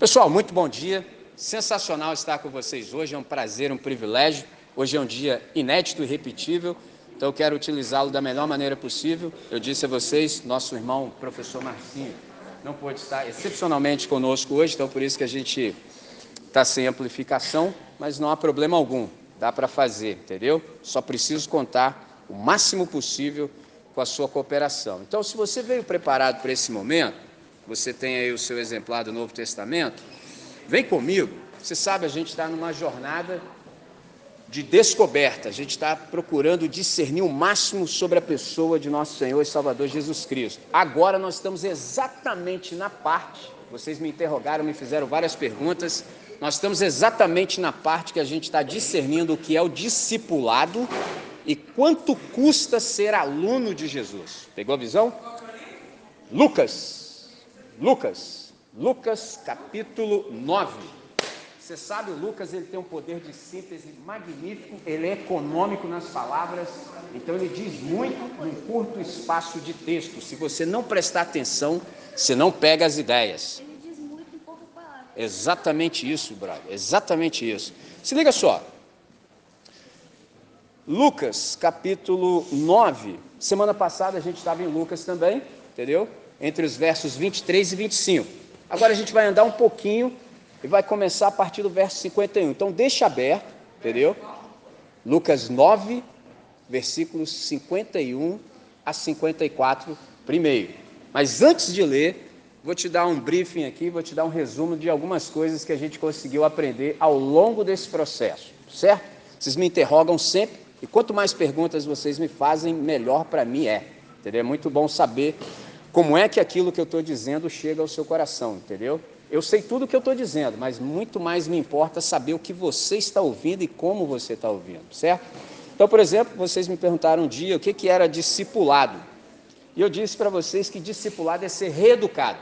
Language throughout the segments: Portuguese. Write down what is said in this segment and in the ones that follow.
Pessoal, muito bom dia. Sensacional estar com vocês hoje. É um prazer, um privilégio. Hoje é um dia inédito e repetível. Então eu quero utilizá-lo da melhor maneira possível. Eu disse a vocês, nosso irmão professor Marcinho não pôde estar excepcionalmente conosco hoje, então por isso que a gente está sem amplificação, mas não há problema algum. Dá para fazer, entendeu? Só preciso contar o máximo possível com a sua cooperação. Então, se você veio preparado para esse momento, você tem aí o seu exemplar do Novo Testamento, vem comigo. Você sabe, a gente está numa jornada de descoberta, a gente está procurando discernir o máximo sobre a pessoa de nosso Senhor e Salvador Jesus Cristo. Agora nós estamos exatamente na parte, vocês me interrogaram, me fizeram várias perguntas, nós estamos exatamente na parte que a gente está discernindo o que é o discipulado e quanto custa ser aluno de Jesus. Pegou a visão? Lucas Lucas, Lucas capítulo 9. Você sabe, o Lucas ele tem um poder de síntese magnífico, ele é econômico nas palavras, então ele diz muito num curto espaço de texto. Se você não prestar atenção, você não pega as ideias. Ele diz muito em poucas palavras. Exatamente isso, brother. Exatamente isso. Se liga só. Lucas, capítulo 9. Semana passada a gente estava em Lucas também, entendeu? Entre os versos 23 e 25. Agora a gente vai andar um pouquinho e vai começar a partir do verso 51. Então deixa aberto, entendeu? Lucas 9, versículos 51 a 54 primeiro. Mas antes de ler, vou te dar um briefing aqui, vou te dar um resumo de algumas coisas que a gente conseguiu aprender ao longo desse processo, certo? Vocês me interrogam sempre e quanto mais perguntas vocês me fazem, melhor para mim é. Entendeu? É muito bom saber como é que aquilo que eu estou dizendo chega ao seu coração, entendeu? Eu sei tudo o que eu estou dizendo, mas muito mais me importa saber o que você está ouvindo e como você está ouvindo, certo? Então, por exemplo, vocês me perguntaram um dia o que, que era discipulado. E eu disse para vocês que discipulado é ser reeducado,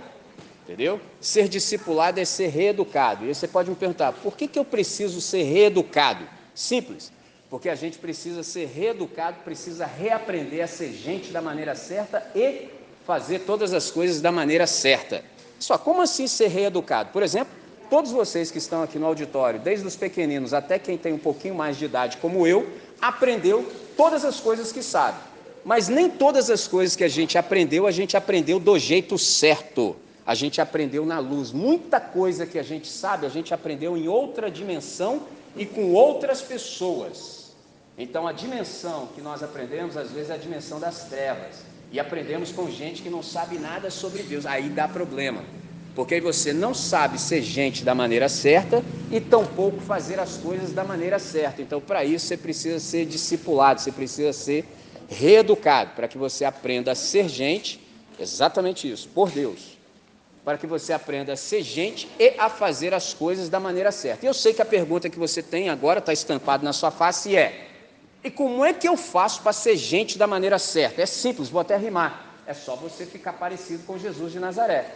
entendeu? Ser discipulado é ser reeducado. E aí você pode me perguntar, por que, que eu preciso ser reeducado? Simples, porque a gente precisa ser reeducado, precisa reaprender a ser gente da maneira certa e fazer todas as coisas da maneira certa. Só como assim ser reeducado? Por exemplo, todos vocês que estão aqui no auditório, desde os pequeninos até quem tem um pouquinho mais de idade, como eu, aprendeu todas as coisas que sabe. Mas nem todas as coisas que a gente aprendeu, a gente aprendeu do jeito certo. A gente aprendeu na luz. Muita coisa que a gente sabe, a gente aprendeu em outra dimensão e com outras pessoas. Então, a dimensão que nós aprendemos, às vezes, é a dimensão das trevas e aprendemos com gente que não sabe nada sobre Deus. Aí dá problema, porque você não sabe ser gente da maneira certa e tampouco fazer as coisas da maneira certa. Então, para isso, você precisa ser discipulado, você precisa ser reeducado, para que você aprenda a ser gente, exatamente isso, por Deus. Para que você aprenda a ser gente e a fazer as coisas da maneira certa. E eu sei que a pergunta que você tem agora está estampada na sua face é: e como é que eu faço para ser gente da maneira certa? É simples, vou até rimar. É só você ficar parecido com Jesus de Nazaré.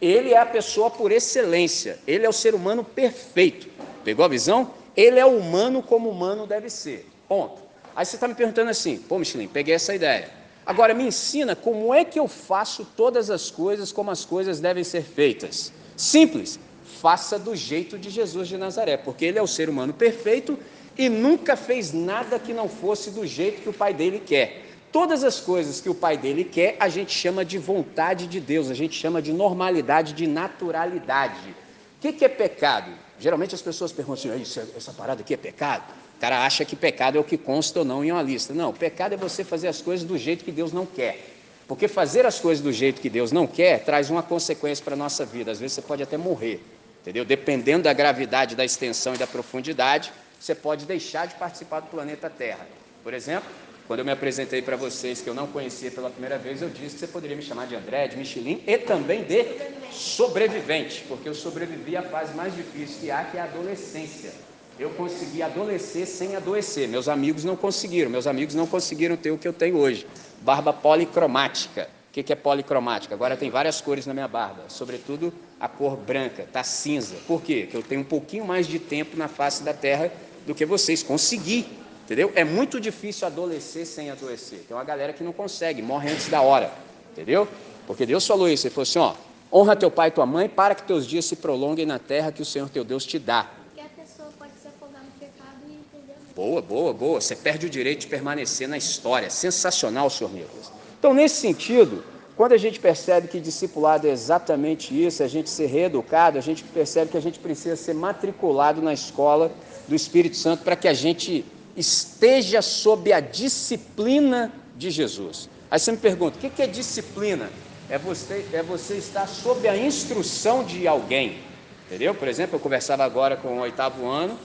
Ele é a pessoa por excelência, ele é o ser humano perfeito. Pegou a visão? Ele é humano como humano deve ser. Ponto. Aí você está me perguntando assim, pô, Michelin, peguei essa ideia. Agora me ensina como é que eu faço todas as coisas como as coisas devem ser feitas. Simples, faça do jeito de Jesus de Nazaré, porque ele é o ser humano perfeito e nunca fez nada que não fosse do jeito que o pai dele quer. Todas as coisas que o pai dele quer, a gente chama de vontade de Deus, a gente chama de normalidade, de naturalidade. O que, que é pecado? Geralmente as pessoas perguntam assim: essa parada aqui é pecado? O cara acha que pecado é o que consta ou não em uma lista. Não, pecado é você fazer as coisas do jeito que Deus não quer. Porque fazer as coisas do jeito que Deus não quer traz uma consequência para a nossa vida. Às vezes você pode até morrer, entendeu? Dependendo da gravidade, da extensão e da profundidade, você pode deixar de participar do planeta Terra. Por exemplo, quando eu me apresentei para vocês que eu não conhecia pela primeira vez, eu disse que você poderia me chamar de André, de Michelin e também de sobrevivente, porque eu sobrevivi à fase mais difícil que há, que é a adolescência. Eu consegui adolescer sem adoecer. Meus amigos não conseguiram. Meus amigos não conseguiram ter o que eu tenho hoje. Barba policromática. O que é policromática? Agora tem várias cores na minha barba, sobretudo a cor branca, tá cinza. Por quê? Porque eu tenho um pouquinho mais de tempo na face da Terra do que vocês. Consegui, entendeu? É muito difícil adolescer sem adoecer. Tem uma galera que não consegue, morre antes da hora, entendeu? Porque Deus falou isso, ele falou assim, ó, Honra teu pai e tua mãe, para que teus dias se prolonguem na terra que o Senhor teu Deus te dá. Porque a pessoa pode se afogar no pecado e entender. Boa, boa, boa. Você perde o direito de permanecer na história. Sensacional, senhor Nicolas. Então, nesse sentido, quando a gente percebe que discipulado é exatamente isso, a gente ser reeducado, a gente percebe que a gente precisa ser matriculado na escola do Espírito Santo para que a gente esteja sob a disciplina de Jesus. Aí você me pergunta, o que é disciplina? É você, é você estar sob a instrução de alguém, entendeu? Por exemplo, eu conversava agora com o oitavo ano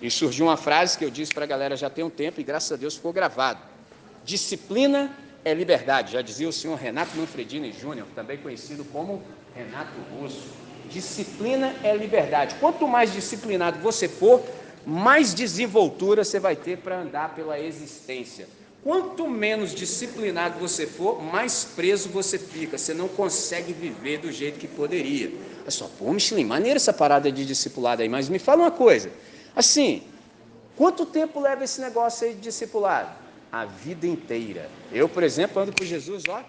e surgiu uma frase que eu disse para a galera já tem um tempo e graças a Deus ficou gravado. Disciplina é liberdade, já dizia o senhor Renato Manfredini Júnior, também conhecido como Renato Russo. Disciplina é liberdade. Quanto mais disciplinado você for, mais desenvoltura você vai ter para andar pela existência. Quanto menos disciplinado você for, mais preso você fica. Você não consegue viver do jeito que poderia. É só, pô, Michelin, maneira essa parada de discipulado aí, mas me fala uma coisa. Assim, quanto tempo leva esse negócio aí de discipulado? A vida inteira. Eu, por exemplo, ando com Jesus, ó.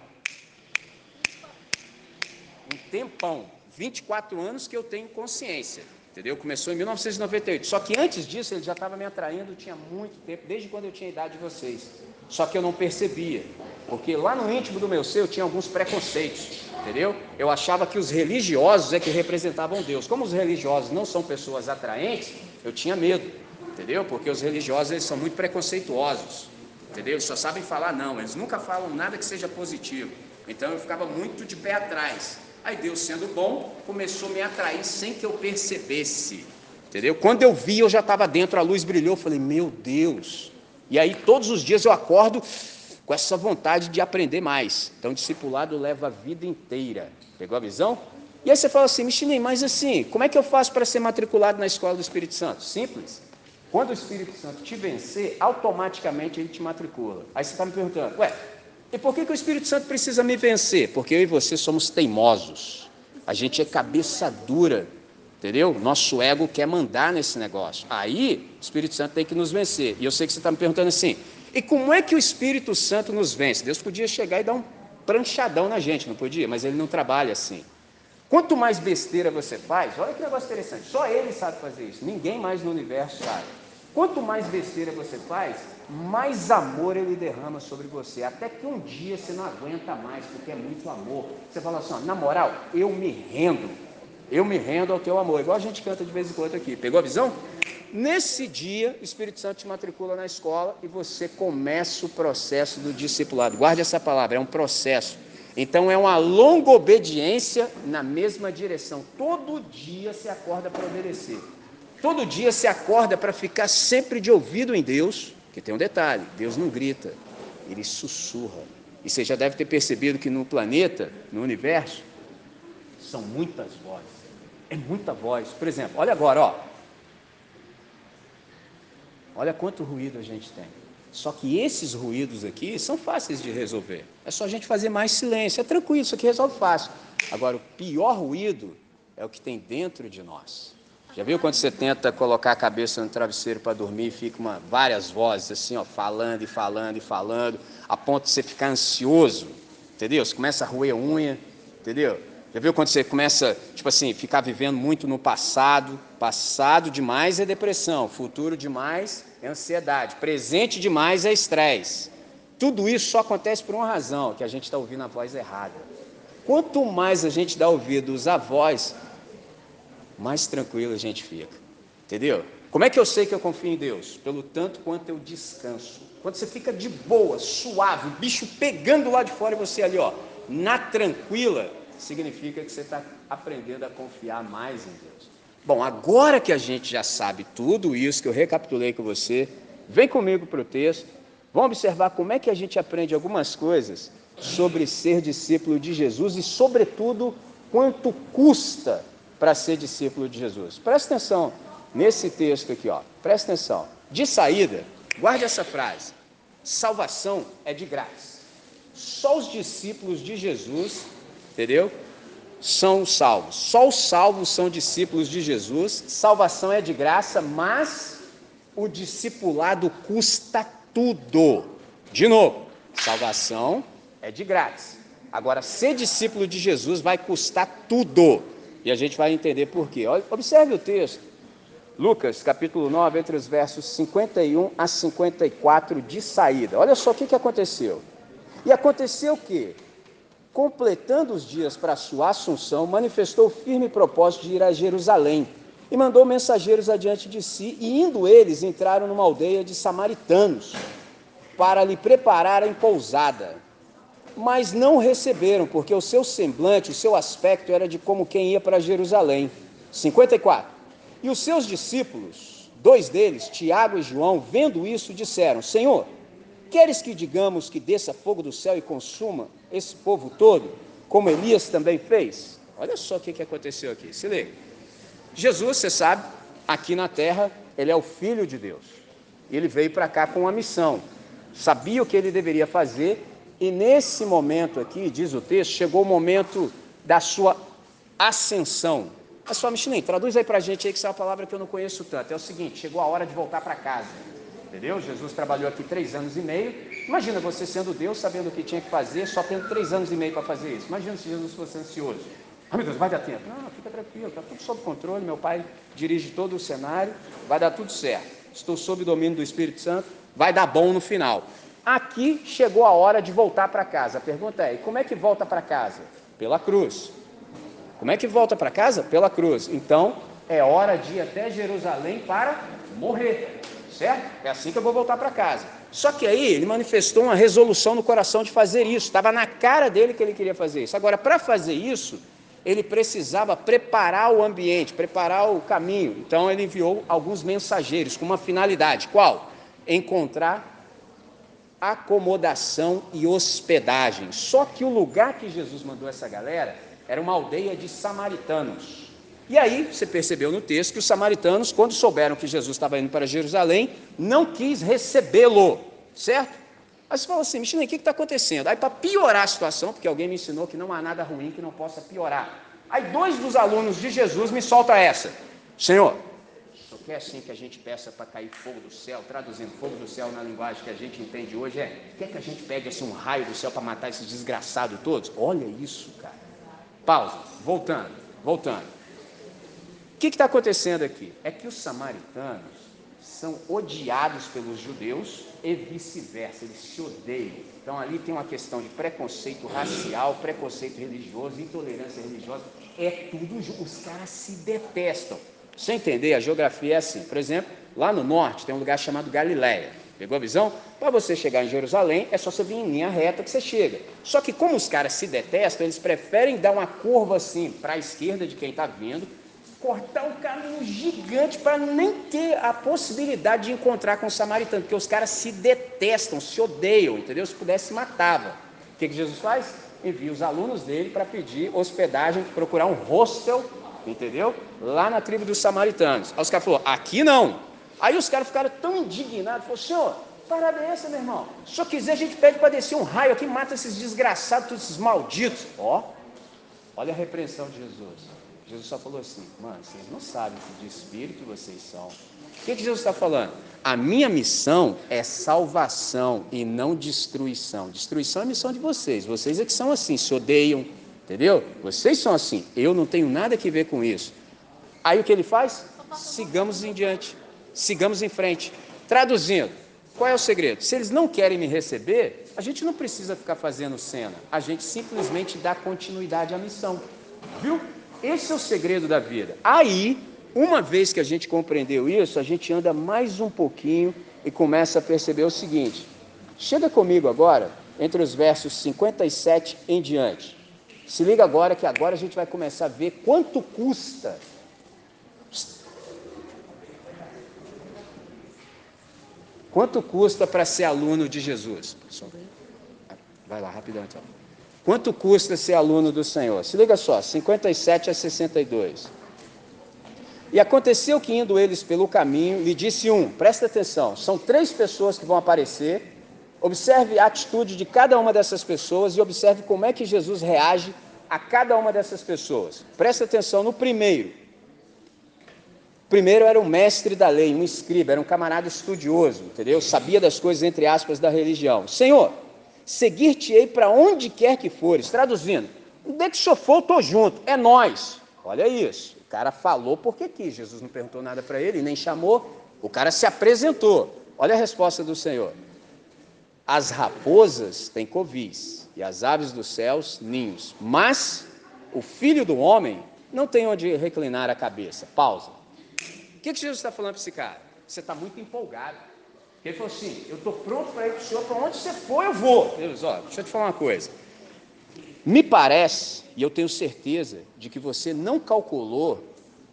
Um tempão. 24 anos que eu tenho consciência. Entendeu? Começou em 1998. Só que antes disso ele já estava me atraindo, tinha muito tempo, desde quando eu tinha a idade de vocês. Só que eu não percebia, porque lá no íntimo do meu ser eu tinha alguns preconceitos, entendeu? Eu achava que os religiosos é que representavam Deus. Como os religiosos não são pessoas atraentes, eu tinha medo, entendeu? Porque os religiosos eles são muito preconceituosos, entendeu? Eles só sabem falar não, eles nunca falam nada que seja positivo. Então eu ficava muito de pé atrás. Aí Deus, sendo bom, começou a me atrair sem que eu percebesse. Entendeu? Quando eu vi, eu já estava dentro, a luz brilhou, eu falei, meu Deus. E aí todos os dias eu acordo com essa vontade de aprender mais. Então, discipulado leva a vida inteira. Pegou a visão? E aí você fala assim, Michelin, mas assim, como é que eu faço para ser matriculado na escola do Espírito Santo? Simples. Quando o Espírito Santo te vencer, automaticamente ele te matricula. Aí você está me perguntando, ué, e por que, que o Espírito Santo precisa me vencer? Porque eu e você somos teimosos. A gente é cabeça dura, entendeu? Nosso ego quer mandar nesse negócio. Aí, o Espírito Santo tem que nos vencer. E eu sei que você está me perguntando assim: e como é que o Espírito Santo nos vence? Deus podia chegar e dar um pranchadão na gente, não podia? Mas ele não trabalha assim. Quanto mais besteira você faz, olha que negócio interessante, só ele sabe fazer isso, ninguém mais no universo sabe. Quanto mais besteira você faz, mais amor ele derrama sobre você. Até que um dia você não aguenta mais, porque é muito amor. Você fala assim: ó, na moral, eu me rendo. Eu me rendo ao teu amor. Igual a gente canta de vez em quando aqui. Pegou a visão? Nesse dia, o Espírito Santo te matricula na escola e você começa o processo do discipulado. Guarde essa palavra, é um processo. Então é uma longa obediência na mesma direção. Todo dia você acorda para obedecer. Todo dia você acorda para ficar sempre de ouvido em Deus, que tem um detalhe: Deus não grita, ele sussurra. E você já deve ter percebido que no planeta, no universo, são muitas vozes. É muita voz. Por exemplo, olha agora, ó. Olha quanto ruído a gente tem. Só que esses ruídos aqui são fáceis de resolver. É só a gente fazer mais silêncio. É tranquilo, isso aqui resolve fácil. Agora, o pior ruído é o que tem dentro de nós. Já viu quando você tenta colocar a cabeça no travesseiro para dormir e fica uma, várias vozes assim, ó, falando e falando e falando, a ponto de você ficar ansioso, entendeu? Você começa a roer unha, entendeu? Já viu quando você começa, tipo assim, ficar vivendo muito no passado? Passado demais é depressão, futuro demais é ansiedade, presente demais é estresse. Tudo isso só acontece por uma razão, que a gente está ouvindo a voz errada. Quanto mais a gente dá ouvidos à voz, mais tranquilo a gente fica. Entendeu? Como é que eu sei que eu confio em Deus? Pelo tanto quanto eu descanso. Quando você fica de boa, suave, o bicho pegando lá de fora e você ali, ó, na tranquila, significa que você está aprendendo a confiar mais em Deus. Bom, agora que a gente já sabe tudo isso que eu recapitulei com você, vem comigo para o texto. Vamos observar como é que a gente aprende algumas coisas sobre ser discípulo de Jesus e, sobretudo, quanto custa para ser discípulo de Jesus. Presta atenção nesse texto aqui, ó. Presta atenção. De saída, guarde essa frase: salvação é de graça. Só os discípulos de Jesus, entendeu? São salvos. Só os salvos são discípulos de Jesus. Salvação é de graça, mas o discipulado custa tudo. De novo, salvação é de graça. Agora, ser discípulo de Jesus vai custar tudo. E a gente vai entender por quê. Observe o texto. Lucas, capítulo 9, entre os versos 51 a 54 de saída. Olha só o que, que aconteceu. E aconteceu que, completando os dias para a sua assunção, manifestou firme propósito de ir a Jerusalém e mandou mensageiros adiante de si, e indo eles, entraram numa aldeia de samaritanos para lhe prepararem pousada. Mas não receberam, porque o seu semblante, o seu aspecto era de como quem ia para Jerusalém. 54. E os seus discípulos, dois deles, Tiago e João, vendo isso, disseram: Senhor, queres que digamos que desça fogo do céu e consuma esse povo todo, como Elias também fez? Olha só o que aconteceu aqui, se liga. Jesus, você sabe, aqui na terra, ele é o Filho de Deus. Ele veio para cá com uma missão. Sabia o que ele deveria fazer, e nesse momento aqui, diz o texto, chegou o momento da sua ascensão. A sua Michelin, traduz aí para a gente aí que essa é uma palavra que eu não conheço tanto. É o seguinte: chegou a hora de voltar para casa. Entendeu? Jesus trabalhou aqui três anos e meio. Imagina você sendo Deus, sabendo o que tinha que fazer, só tendo três anos e meio para fazer isso. Imagina se Jesus fosse ansioso. Ah, meu Deus, vai dar tempo. Não, fica tranquilo, está tudo sob controle. Meu pai dirige todo o cenário, vai dar tudo certo. Estou sob o domínio do Espírito Santo, vai dar bom no final. Aqui chegou a hora de voltar para casa. A pergunta é: como é que volta para casa? Pela cruz. Como é que volta para casa? Pela cruz. Então, é hora de ir até Jerusalém para morrer. Certo? É assim que eu vou voltar para casa. Só que aí ele manifestou uma resolução no coração de fazer isso. Estava na cara dele que ele queria fazer isso. Agora, para fazer isso, ele precisava preparar o ambiente, preparar o caminho. Então ele enviou alguns mensageiros com uma finalidade. Qual? Encontrar acomodação e hospedagem. Só que o lugar que Jesus mandou essa galera era uma aldeia de samaritanos. E aí, você percebeu no texto que os samaritanos, quando souberam que Jesus estava indo para Jerusalém, não quis recebê-lo, certo? Aí você fala assim, Michelin, o que está acontecendo? Aí, para piorar a situação, porque alguém me ensinou que não há nada ruim que não possa piorar. Aí, dois dos alunos de Jesus me soltam essa: Senhor, o que é assim que a gente peça para cair fogo do céu, traduzindo fogo do céu na linguagem que a gente entende hoje, é: quer que a gente pegue assim, um raio do céu para matar esses desgraçados todos? Olha isso, cara. Pausa, voltando, voltando. O que está acontecendo aqui? É que os samaritanos são odiados pelos judeus e vice-versa, eles se odeiam. Então ali tem uma questão de preconceito racial, preconceito religioso, intolerância religiosa, é tudo, os caras se detestam. Você entender, a geografia é assim. Por exemplo, lá no norte tem um lugar chamado Galiléia. Pegou a visão? Para você chegar em Jerusalém, é só você vir em linha reta que você chega. Só que como os caras se detestam, eles preferem dar uma curva assim para a esquerda de quem está vindo, cortar um caminho gigante para nem ter a possibilidade de encontrar com o samaritano, porque os caras se detestam, se odeiam, entendeu? Se pudesse, matava. O que, que Jesus faz? Envia os alunos dele para pedir hospedagem, procurar um hostel, entendeu? Lá na tribo dos samaritanos. Aí os caras falaram, aqui não. Aí os caras ficaram tão indignados, falaram, senhor, parada é essa, meu irmão? Se senhor quiser, a gente pede para descer um raio aqui, mata esses desgraçados, todos esses malditos. Ó, olha a repreensão de Jesus. Jesus só falou assim, mano, vocês não sabem que de espírito vocês são. O que, que Jesus está falando? A minha missão é salvação e não destruição. Destruição é a missão de vocês. Vocês é que são assim, se odeiam, entendeu? Vocês são assim. Eu não tenho nada a ver com isso. Aí o que ele faz? Sigamos em diante. Sigamos em frente. Traduzindo, qual é o segredo? Se eles não querem me receber, a gente não precisa ficar fazendo cena. A gente simplesmente dá continuidade à missão. Viu? Esse é o segredo da vida. Aí, uma vez que a gente compreendeu isso, a gente anda mais um pouquinho e começa a perceber o seguinte. Chega comigo agora, entre os versos 57 em diante. Se liga agora que agora a gente vai começar a ver quanto custa Quanto custa para ser aluno de Jesus? Vai lá, rapidão então. Quanto custa ser aluno do Senhor? Se liga só, 57 a 62. E aconteceu que indo eles pelo caminho, lhe disse um, presta atenção, são três pessoas que vão aparecer, observe a atitude de cada uma dessas pessoas e observe como é que Jesus reage a cada uma dessas pessoas. Presta atenção no primeiro. O primeiro era um mestre da lei, um escriba, era um camarada estudioso, entendeu? Sabia das coisas, entre aspas, da religião. Senhor, seguir-te-ei para onde quer que fores. Traduzindo, onde é que o senhor for, eu estou junto, é nós. Olha isso, o cara falou porque quis, Jesus não perguntou nada para ele, nem chamou, o cara se apresentou. Olha a resposta do Senhor. As raposas têm covis e as aves dos céus ninhos, mas o filho do homem não tem onde reclinar a cabeça. Pausa. O que, que Jesus está falando para esse cara? Você está muito empolgado. Ele falou assim: Eu estou pronto para ir para o Senhor, para onde você for, eu vou. Deus, ó, deixa eu te falar uma coisa. Me parece, e eu tenho certeza, de que você não calculou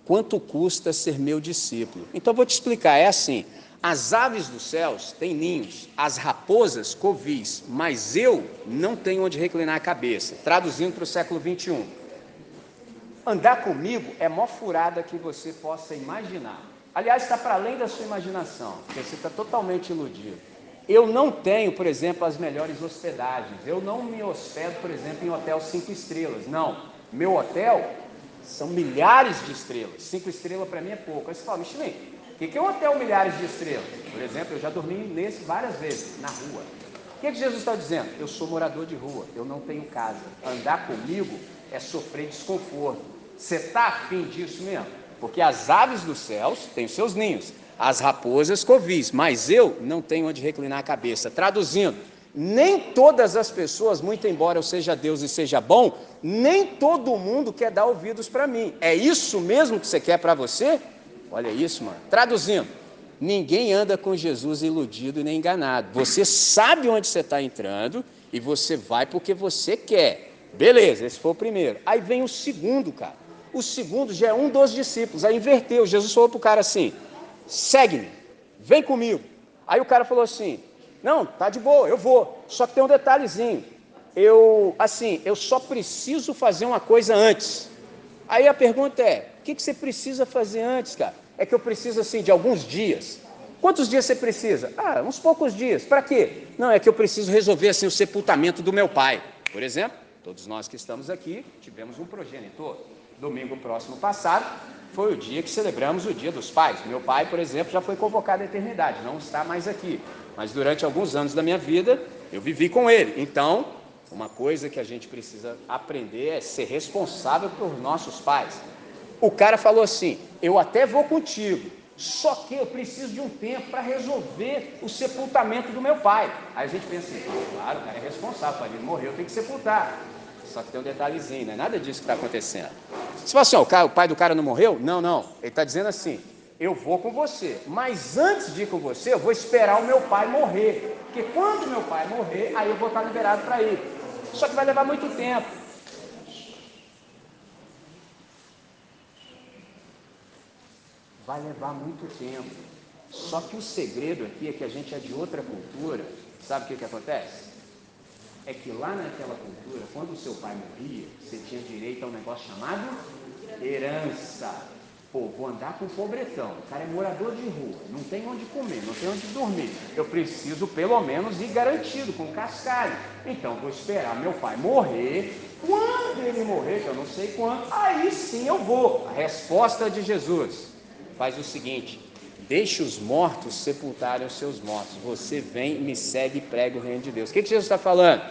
quanto custa ser meu discípulo. Então, eu vou te explicar: é assim. As aves dos céus têm ninhos, as raposas covis, mas eu não tenho onde reclinar a cabeça. Traduzindo para o século 21. Andar comigo é mó furada que você possa imaginar. Aliás, está para além da sua imaginação, porque você está totalmente iludido. Eu não tenho, por exemplo, as melhores hospedagens. Eu não me hospedo, por exemplo, em hotel cinco estrelas. Não. Meu hotel são milhares de estrelas. Cinco estrelas para mim é pouco. Aí você fala, Michelin, o que é um hotel milhares de estrelas? Por exemplo, eu já dormi nesse várias vezes, na rua. O que, é que Jesus está dizendo? Eu sou morador de rua, eu não tenho casa. Andar comigo é sofrer desconforto. Você está afim disso mesmo? Porque as aves dos céus têm seus ninhos, as raposas covis, mas eu não tenho onde reclinar a cabeça. Traduzindo, nem todas as pessoas, muito embora eu seja Deus e seja bom, nem todo mundo quer dar ouvidos para mim. É isso mesmo que você quer para você? Olha isso, mano. Traduzindo, ninguém anda com Jesus iludido nem enganado. Você sabe onde você está entrando e você vai porque você quer. Beleza, esse foi o primeiro. Aí vem o segundo, cara. O segundo já é um dos discípulos. Aí inverteu. Jesus falou para o cara assim: segue-me, vem comigo. Aí o cara falou assim: não, tá de boa, eu vou. Só que tem um detalhezinho. Eu, assim, eu só preciso fazer uma coisa antes. Aí a pergunta é: o que, que você precisa fazer antes, cara? É que eu preciso assim de alguns dias. Quantos dias você precisa? Ah, uns poucos dias. Para quê? Não, é que eu preciso resolver assim o sepultamento do meu pai. Por exemplo, todos nós que estamos aqui tivemos um progenitor. Domingo próximo passado foi o dia que celebramos o Dia dos Pais. Meu pai, por exemplo, já foi convocado à eternidade, não está mais aqui. Mas durante alguns anos da minha vida, eu vivi com ele. Então, uma coisa que a gente precisa aprender é ser responsável por nossos pais. O cara falou assim: Eu até vou contigo, só que eu preciso de um tempo para resolver o sepultamento do meu pai. Aí a gente pensa assim: Claro, o cara é responsável, ele morreu, tem que sepultar. Só que tem um detalhezinho, não é nada disso que está acontecendo. Você fala assim: ó, o, cara, o pai do cara não morreu? Não, não. Ele está dizendo assim: Eu vou com você, mas antes de ir com você, eu vou esperar o meu pai morrer. Porque quando meu pai morrer, aí eu vou estar liberado para ir. Só que vai levar muito tempo. Vai levar muito tempo. Só que o segredo aqui é que a gente é de outra cultura. Sabe o que, que acontece? É que lá naquela cultura, quando o seu pai morria, você tinha direito a um negócio chamado herança. Pô, vou andar com pobretão. O cara é morador de rua, não tem onde comer, não tem onde dormir. Eu preciso pelo menos ir garantido com cascalho. Então vou esperar meu pai morrer. Quando ele morrer, que eu não sei quando, aí sim eu vou. A resposta de Jesus faz o seguinte: deixe os mortos sepultarem os seus mortos. Você vem, me segue e prega o reino de Deus. O que, que Jesus está falando?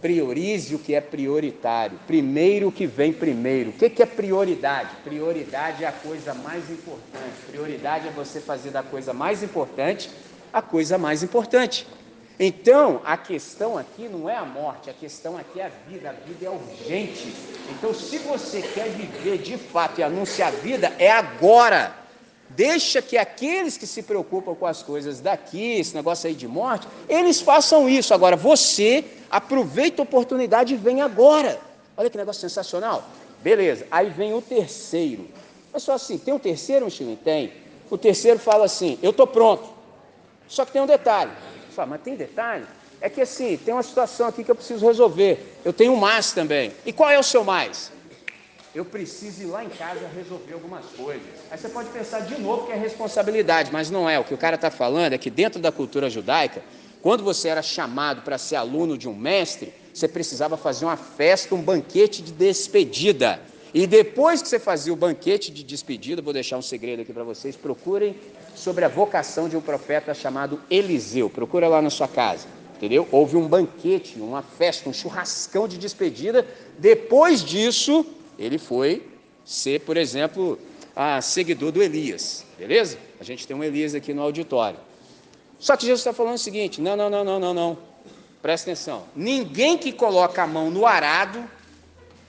Priorize o que é prioritário. Primeiro o que vem primeiro. O que, que é prioridade? Prioridade é a coisa mais importante. Prioridade é você fazer da coisa mais importante a coisa mais importante. Então, a questão aqui não é a morte, a questão aqui é a vida, a vida é urgente. Então, se você quer viver de fato e anunciar a vida, é agora. Deixa que aqueles que se preocupam com as coisas daqui, esse negócio aí de morte, eles façam isso. Agora, você aproveita a oportunidade e vem agora. Olha que negócio sensacional. Beleza, aí vem o terceiro. Mas só assim, tem um terceiro, Michelin? Tem. O terceiro fala assim: eu estou pronto. Só que tem um detalhe. Fala, mas tem detalhe? É que assim, tem uma situação aqui que eu preciso resolver. Eu tenho um mais também. E qual é o seu mais? eu preciso ir lá em casa resolver algumas coisas. Aí você pode pensar de novo que é responsabilidade, mas não é. O que o cara está falando é que dentro da cultura judaica, quando você era chamado para ser aluno de um mestre, você precisava fazer uma festa, um banquete de despedida. E depois que você fazia o banquete de despedida, vou deixar um segredo aqui para vocês, procurem sobre a vocação de um profeta chamado Eliseu. Procura lá na sua casa. entendeu? Houve um banquete, uma festa, um churrascão de despedida. Depois disso, ele foi ser, por exemplo, a seguidor do Elias, beleza? A gente tem um Elias aqui no auditório. Só que Jesus está falando o seguinte: não, não, não, não, não, não. Presta atenção. Ninguém que coloca a mão no arado,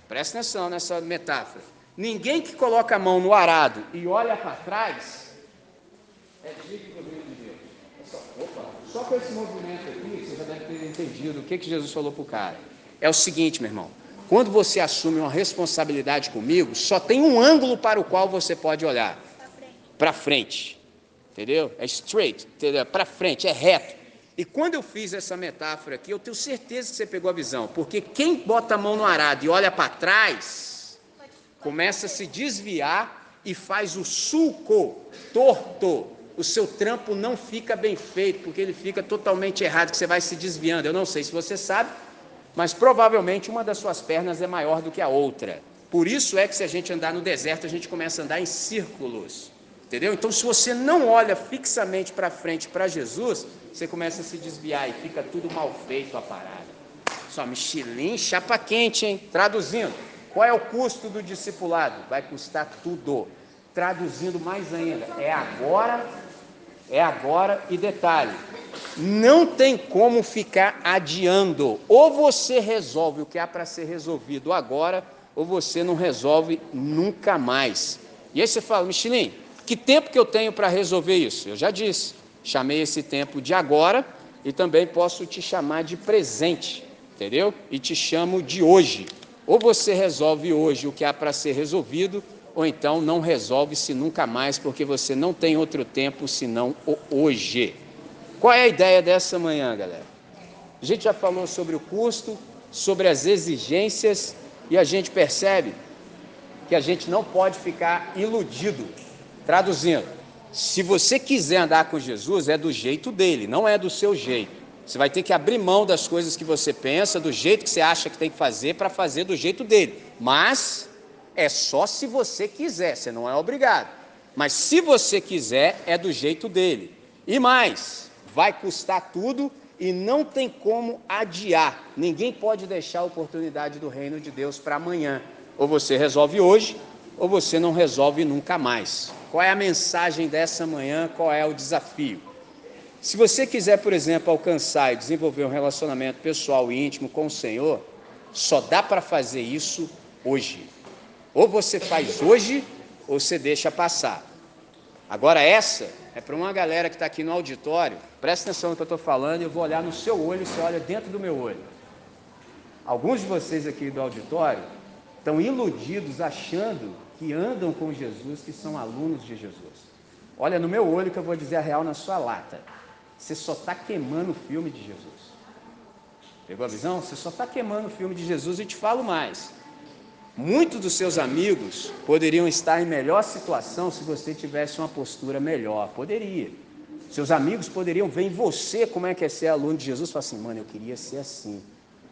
presta atenção nessa metáfora. Ninguém que coloca a mão no arado e olha para trás é digno do reino de Deus. É só, opa, só com esse movimento aqui, você já deve ter entendido o que, que Jesus falou para o cara. É o seguinte, meu irmão. Quando você assume uma responsabilidade comigo, só tem um ângulo para o qual você pode olhar. Para frente. Entendeu? É straight, para frente, é reto. E quando eu fiz essa metáfora aqui, eu tenho certeza que você pegou a visão, porque quem bota a mão no arado e olha para trás, começa a se desviar e faz o sulco torto. O seu trampo não fica bem feito, porque ele fica totalmente errado, que você vai se desviando. Eu não sei se você sabe, mas provavelmente uma das suas pernas é maior do que a outra. Por isso é que se a gente andar no deserto, a gente começa a andar em círculos. Entendeu? Então, se você não olha fixamente para frente para Jesus, você começa a se desviar e fica tudo mal feito a parada. Só Michelin, chapa quente, hein? Traduzindo, qual é o custo do discipulado? Vai custar tudo. Traduzindo mais ainda, é agora, é agora e detalhe, não tem como ficar adiando. Ou você resolve o que há para ser resolvido agora, ou você não resolve nunca mais. E aí você fala, Michelin, que tempo que eu tenho para resolver isso? Eu já disse, chamei esse tempo de agora e também posso te chamar de presente, entendeu? E te chamo de hoje. Ou você resolve hoje o que há para ser resolvido, ou então não resolve-se nunca mais, porque você não tem outro tempo senão o hoje. Qual é a ideia dessa manhã, galera? A gente já falou sobre o custo, sobre as exigências, e a gente percebe que a gente não pode ficar iludido Traduzindo, se você quiser andar com Jesus, é do jeito dele, não é do seu jeito. Você vai ter que abrir mão das coisas que você pensa, do jeito que você acha que tem que fazer, para fazer do jeito dele. Mas é só se você quiser, você não é obrigado. Mas se você quiser, é do jeito dele. E mais, vai custar tudo e não tem como adiar. Ninguém pode deixar a oportunidade do reino de Deus para amanhã. Ou você resolve hoje, ou você não resolve nunca mais. Qual é a mensagem dessa manhã? Qual é o desafio? Se você quiser, por exemplo, alcançar e desenvolver um relacionamento pessoal e íntimo com o Senhor, só dá para fazer isso hoje. Ou você faz hoje, ou você deixa passar. Agora, essa é para uma galera que está aqui no auditório. Presta atenção no que eu estou falando, eu vou olhar no seu olho, você olha dentro do meu olho. Alguns de vocês aqui do auditório estão iludidos achando que andam com Jesus, que são alunos de Jesus. Olha no meu olho que eu vou dizer a real na sua lata. Você só está queimando o filme de Jesus. Pegou a visão? Você só está queimando o filme de Jesus e te falo mais. Muitos dos seus amigos poderiam estar em melhor situação se você tivesse uma postura melhor. Poderia. Seus amigos poderiam ver em você como é que é ser aluno de Jesus e falar assim, mano, eu queria ser assim.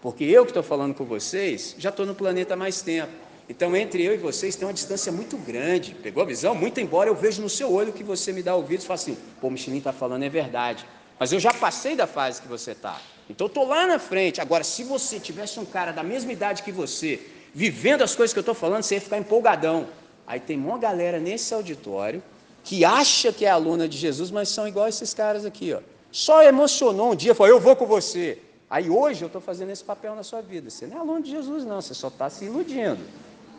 Porque eu que estou falando com vocês, já estou no planeta há mais tempo. Então, entre eu e vocês tem uma distância muito grande. Pegou a visão? Muito embora eu veja no seu olho que você me dá ouvidos e fala assim, pô, o Michelin está falando é verdade. Mas eu já passei da fase que você está. Então, estou lá na frente. Agora, se você tivesse um cara da mesma idade que você, vivendo as coisas que eu estou falando, você ia ficar empolgadão. Aí tem uma galera nesse auditório que acha que é aluna de Jesus, mas são igual esses caras aqui. Ó. Só emocionou um dia, falou, eu vou com você. Aí hoje eu estou fazendo esse papel na sua vida. Você não é aluno de Jesus, não, você só está se iludindo.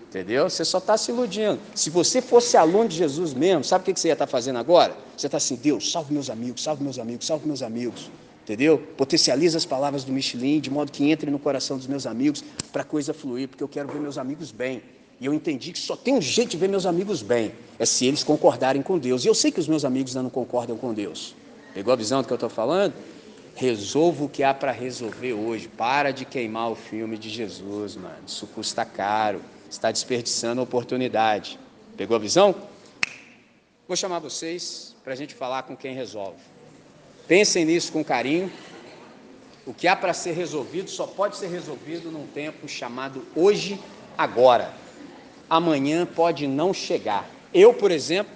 Entendeu? Você só está se iludindo. Se você fosse aluno de Jesus mesmo, sabe o que você ia estar tá fazendo agora? Você está assim, Deus, salve meus amigos, salve meus amigos, salve meus amigos. Entendeu? Potencializa as palavras do Michelin de modo que entre no coração dos meus amigos para a coisa fluir, porque eu quero ver meus amigos bem. E eu entendi que só tem um jeito de ver meus amigos bem, é se eles concordarem com Deus. E eu sei que os meus amigos ainda não concordam com Deus. Pegou a visão do que eu estou falando? Resolva o que há para resolver hoje. Para de queimar o filme de Jesus, mano. Isso custa caro está desperdiçando a oportunidade. Pegou a visão? Vou chamar vocês para a gente falar com quem resolve. Pensem nisso com carinho. O que há para ser resolvido só pode ser resolvido num tempo chamado hoje, agora. Amanhã pode não chegar. Eu, por exemplo,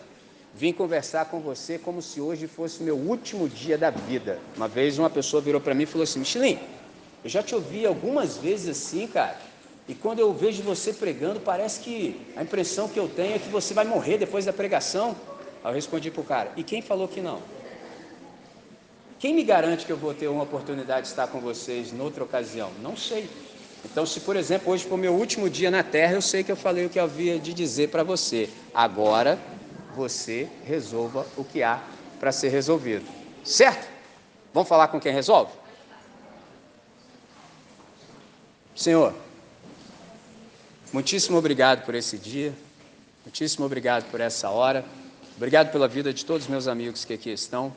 vim conversar com você como se hoje fosse meu último dia da vida. Uma vez uma pessoa virou para mim e falou assim: Michelin, eu já te ouvi algumas vezes assim, cara, e quando eu vejo você pregando, parece que a impressão que eu tenho é que você vai morrer depois da pregação. Aí eu respondi para o cara: e quem falou que não? Quem me garante que eu vou ter uma oportunidade de estar com vocês noutra ocasião? Não sei. Então, se por exemplo hoje for meu último dia na terra, eu sei que eu falei o que havia de dizer para você. Agora você resolva o que há para ser resolvido. Certo? Vamos falar com quem resolve? Senhor, muitíssimo obrigado por esse dia, muitíssimo obrigado por essa hora, obrigado pela vida de todos os meus amigos que aqui estão,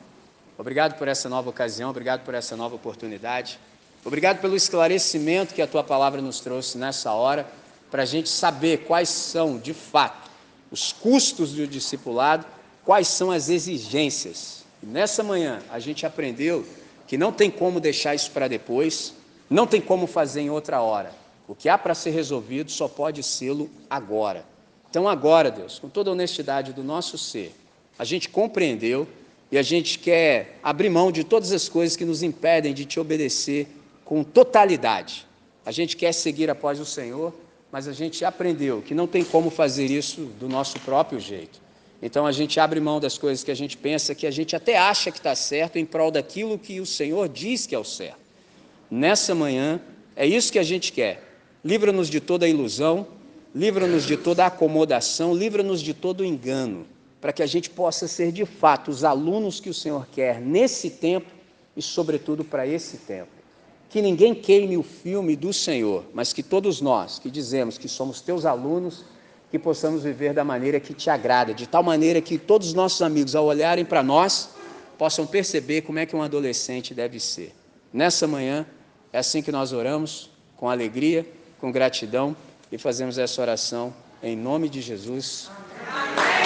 obrigado por essa nova ocasião, obrigado por essa nova oportunidade, obrigado pelo esclarecimento que a tua palavra nos trouxe nessa hora, para a gente saber quais são, de fato, os custos do discipulado, quais são as exigências. Nessa manhã a gente aprendeu que não tem como deixar isso para depois, não tem como fazer em outra hora. O que há para ser resolvido só pode sê-lo agora. Então, agora, Deus, com toda a honestidade do nosso ser, a gente compreendeu e a gente quer abrir mão de todas as coisas que nos impedem de te obedecer com totalidade. A gente quer seguir após o Senhor mas a gente aprendeu que não tem como fazer isso do nosso próprio jeito. Então a gente abre mão das coisas que a gente pensa, que a gente até acha que está certo, em prol daquilo que o Senhor diz que é o certo. Nessa manhã, é isso que a gente quer. Livra-nos de toda ilusão, livra-nos de toda acomodação, livra-nos de todo engano, para que a gente possa ser de fato os alunos que o Senhor quer nesse tempo e, sobretudo, para esse tempo que ninguém queime o filme do Senhor, mas que todos nós que dizemos que somos teus alunos, que possamos viver da maneira que te agrada, de tal maneira que todos os nossos amigos, ao olharem para nós, possam perceber como é que um adolescente deve ser. Nessa manhã, é assim que nós oramos, com alegria, com gratidão e fazemos essa oração em nome de Jesus. Amém.